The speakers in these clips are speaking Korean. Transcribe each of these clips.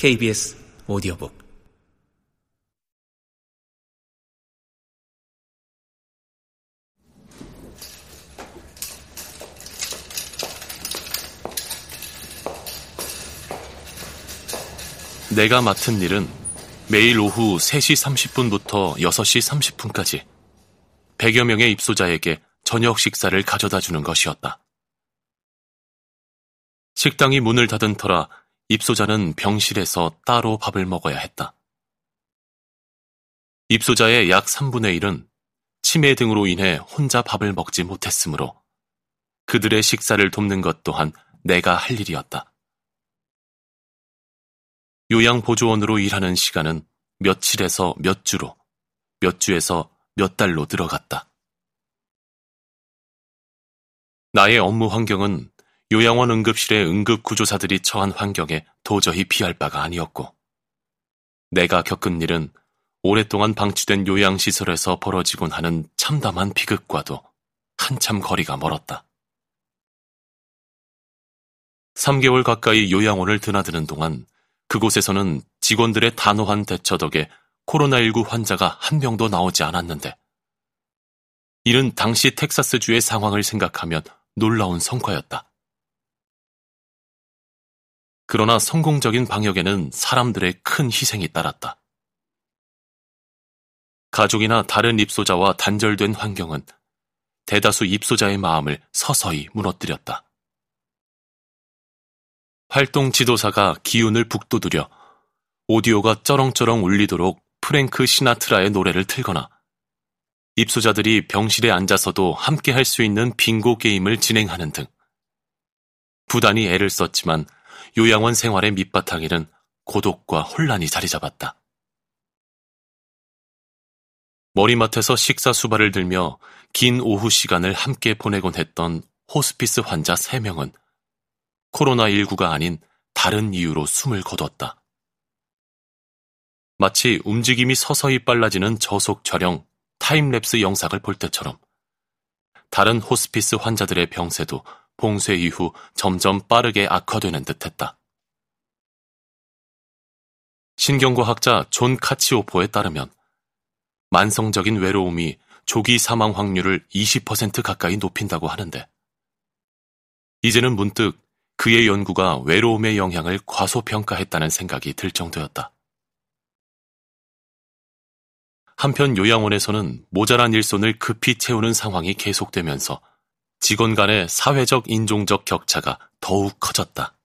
KBS 오디오북 내가 맡은 일은 매일 오후 3시 30분부터 6시 30분까지 100여 명의 입소자에게 저녁 식사를 가져다 주는 것이었다. 식당이 문을 닫은 터라 입소자는 병실에서 따로 밥을 먹어야 했다. 입소자의 약 3분의 1은 치매 등으로 인해 혼자 밥을 먹지 못했으므로 그들의 식사를 돕는 것 또한 내가 할 일이었다. 요양보조원으로 일하는 시간은 며칠에서 몇 주로, 몇 주에서 몇 달로 들어갔다. 나의 업무 환경은 요양원 응급실의 응급구조사들이 처한 환경에 도저히 피할 바가 아니었고, 내가 겪은 일은 오랫동안 방치된 요양시설에서 벌어지곤 하는 참담한 비극과도 한참 거리가 멀었다. 3개월 가까이 요양원을 드나드는 동안 그곳에서는 직원들의 단호한 대처 덕에 코로나19 환자가 한 명도 나오지 않았는데, 이는 당시 텍사스주의 상황을 생각하면 놀라운 성과였다. 그러나 성공적인 방역에는 사람들의 큰 희생이 따랐다. 가족이나 다른 입소자와 단절된 환경은 대다수 입소자의 마음을 서서히 무너뜨렸다. 활동 지도사가 기운을 북돋우려 오디오가 쩌렁쩌렁 울리도록 프랭크 시나트라의 노래를 틀거나 입소자들이 병실에 앉아서도 함께 할 수 있는 빙고 게임을 진행하는 등 부단히 애를 썼지만 요양원 생활의 밑바탕에는 고독과 혼란이 자리 잡았다. 머리맡에서 식사 수발을 들며 긴 오후 시간을 함께 보내곤 했던 호스피스 환자 3명은 코로나19가 아닌 다른 이유로 숨을 거뒀다. 마치 움직임이 서서히 빨라지는 저속 촬영 타임랩스 영상을 볼 때처럼 다른 호스피스 환자들의 병세도 봉쇄 이후 점점 빠르게 악화되는 듯했다. 신경과학자 존 카치오포에 따르면 만성적인 외로움이 조기 사망 확률을 20% 가까이 높인다고 하는데 이제는 문득 그의 연구가 외로움의 영향을 과소평가했다는 생각이 들 정도였다. 한편 요양원에서는 모자란 일손을 급히 채우는 상황이 계속되면서 직원 간의 사회적 인종적 격차가 더욱 커졌다.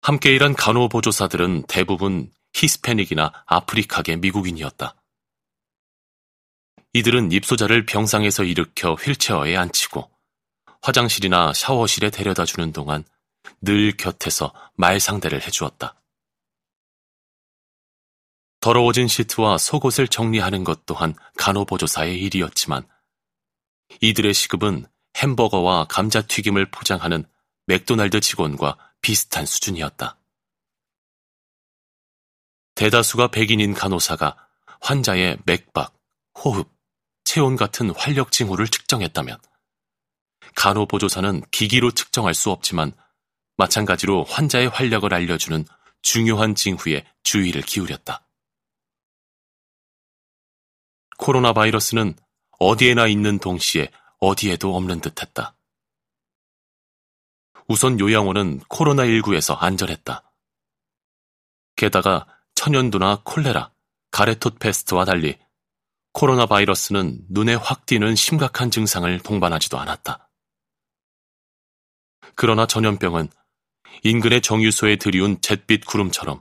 함께 일한 간호보조사들은 대부분 히스패닉이나 아프리카계 미국인이었다. 이들은 입소자를 병상에서 일으켜 휠체어에 앉히고 화장실이나 샤워실에 데려다 주는 동안 늘 곁에서 말상대를 해주었다. 더러워진 시트와 속옷을 정리하는 것 또한 간호보조사의 일이었지만 이들의 시급은 햄버거와 감자튀김을 포장하는 맥도날드 직원과 비슷한 수준이었다. 대다수가 백인인 간호사가 환자의 맥박, 호흡, 체온 같은 활력 징후를 측정했다면 간호보조사는 기기로 측정할 수 없지만 마찬가지로 환자의 활력을 알려주는 중요한 징후에 주의를 기울였다. 코로나 바이러스는 어디에나 있는 동시에 어디에도 없는 듯했다. 우선 요양원은 코로나19에서 안전했다. 게다가 천연두나 콜레라, 가레토 페스트와 달리 코로나 바이러스는 눈에 확 띄는 심각한 증상을 동반하지도 않았다. 그러나 전염병은 인근의 정유소에 들이운 잿빛 구름처럼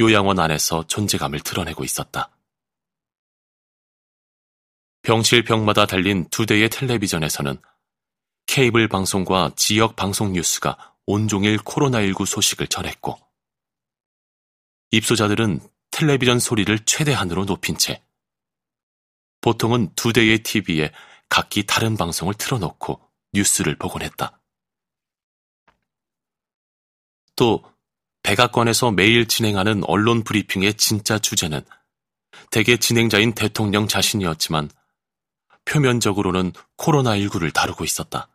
요양원 안에서 존재감을 드러내고 있었다. 병실 벽마다 달린 두 대의 텔레비전에서는 케이블 방송과 지역 방송 뉴스가 온종일 코로나19 소식을 전했고, 입소자들은 텔레비전 소리를 최대한으로 높인 채, 보통은 두 대의 TV에 각기 다른 방송을 틀어놓고 뉴스를 보곤 했다. 또, 백악관에서 매일 진행하는 언론 브리핑의 진짜 주제는 대개 진행자인 대통령 자신이었지만 표면적으로는 코로나19를 다루고 있었다.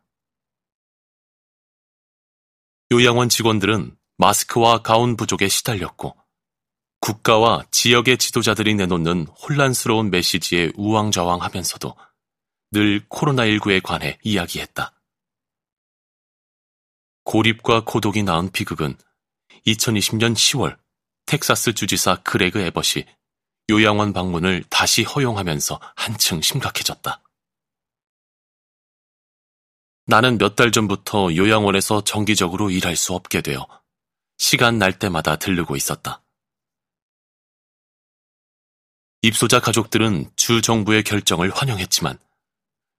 요양원 직원들은 마스크와 가운 부족에 시달렸고 국가와 지역의 지도자들이 내놓는 혼란스러운 메시지에 우왕좌왕하면서도 늘 코로나19에 관해 이야기했다. 고립과 고독이 낳은 비극은 2020년 10월 텍사스 주지사 그레그 에버시 요양원 방문을 다시 허용하면서 한층 심각해졌다. 나는 몇 달 전부터 요양원에서 정기적으로 일할 수 없게 되어 시간 날 때마다 들르고 있었다. 입소자 가족들은 주 정부의 결정을 환영했지만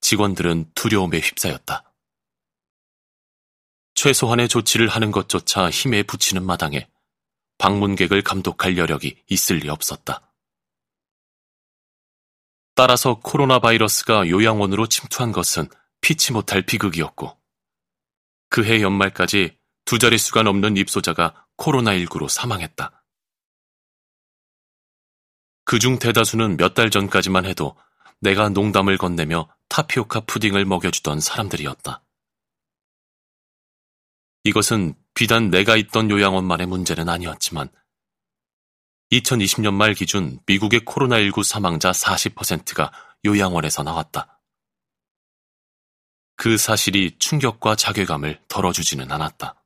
직원들은 두려움에 휩싸였다. 최소한의 조치를 하는 것조차 힘에 부치는 마당에 방문객을 감독할 여력이 있을 리 없었다. 따라서 코로나 바이러스가 요양원으로 침투한 것은 피치 못할 비극이었고 그해 연말까지 두 자릿수가 넘는 입소자가 코로나19로 사망했다. 그중 대다수는 몇 달 전까지만 해도 내가 농담을 건네며 타피오카 푸딩을 먹여주던 사람들이었다. 이것은 비단 내가 있던 요양원만의 문제는 아니었지만 2020년 말 기준 미국의 코로나19 사망자 40%가 요양원에서 나왔다. 그 사실이 충격과 자괴감을 덜어주지는 않았다.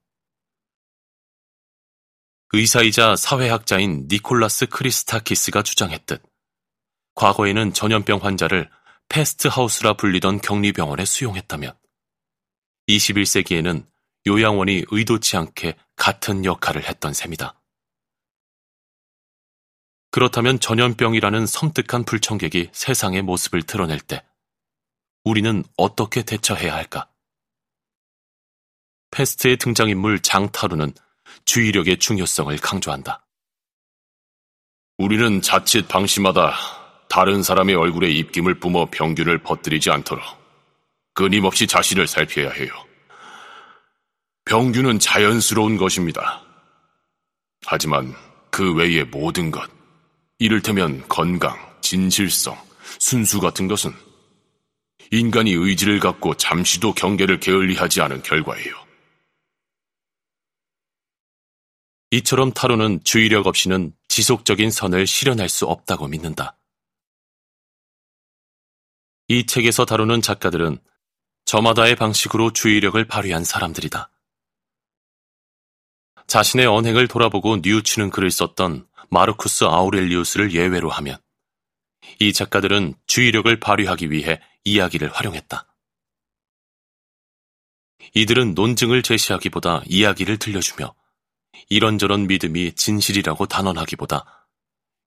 의사이자 사회학자인 니콜라스 크리스타키스가 주장했듯 과거에는 전염병 환자를 패스트하우스라 불리던 격리병원에 수용했다면 21세기에는 요양원이 의도치 않게 같은 역할을 했던 셈이다. 그렇다면 전염병이라는 섬뜩한 불청객이 세상의 모습을 드러낼 때 우리는 어떻게 대처해야 할까? 패스트의 등장인물 장타루는 주의력의 중요성을 강조한다. 우리는 자칫 방심하다 다른 사람의 얼굴에 입김을 뿜어 병균을 퍼뜨리지 않도록 끊임없이 자신을 살펴야 해요. 병균은 자연스러운 것입니다. 하지만 그 외의 모든 것, 이를테면 건강, 진실성, 순수 같은 것은 인간이 의지를 갖고 잠시도 경계를 게을리하지 않은 결과예요. 이처럼 타로는 주의력 없이는 지속적인 선을 실현할 수 없다고 믿는다. 이 책에서 다루는 작가들은 저마다의 방식으로 주의력을 발휘한 사람들이다. 자신의 언행을 돌아보고 뉘우치는 글을 썼던 마르쿠스 아우렐리우스를 예외로 하면 이 작가들은 주의력을 발휘하기 위해 이야기를 활용했다. 이들은 논증을 제시하기보다 이야기를 들려주며 이런저런 믿음이 진실이라고 단언하기보다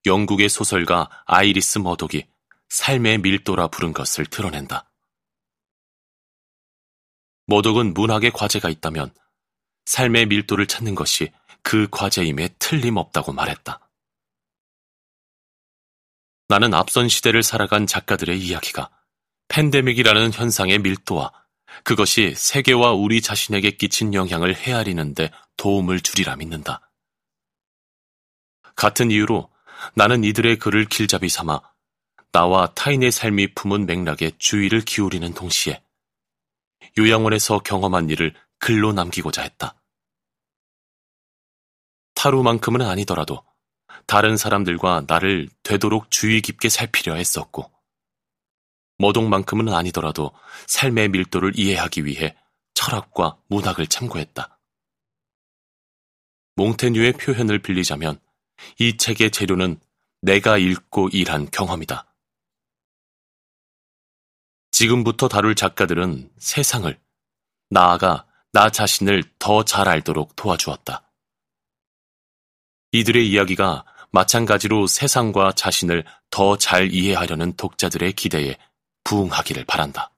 영국의 소설가 아이리스 머독이 삶의 밀도라 부른 것을 드러낸다. 머독은 문학의 과제가 있다면 삶의 밀도를 찾는 것이 그 과제임에 틀림없다고 말했다. 나는 앞선 시대를 살아간 작가들의 이야기가 팬데믹이라는 현상의 밀도와 그것이 세계와 우리 자신에게 끼친 영향을 헤아리는데 도움을 주리라 믿는다. 같은 이유로 나는 이들의 글을 길잡이 삼아 나와 타인의 삶이 품은 맥락에 주의를 기울이는 동시에 요양원에서 경험한 일을 글로 남기고자 했다. 타루만큼은 아니더라도 다른 사람들과 나를 되도록 주의 깊게 살피려 했었고, 머독만큼은 아니더라도 삶의 밀도를 이해하기 위해 철학과 문학을 참고했다. 몽테뉴의 표현을 빌리자면 이 책의 재료는 내가 읽고 일한 경험이다. 지금부터 다룰 작가들은 세상을, 나아가 나 자신을 더 잘 알도록 도와주었다. 이들의 이야기가 마찬가지로 세상과 자신을 더 잘 이해하려는 독자들의 기대에 부응하기를 바란다.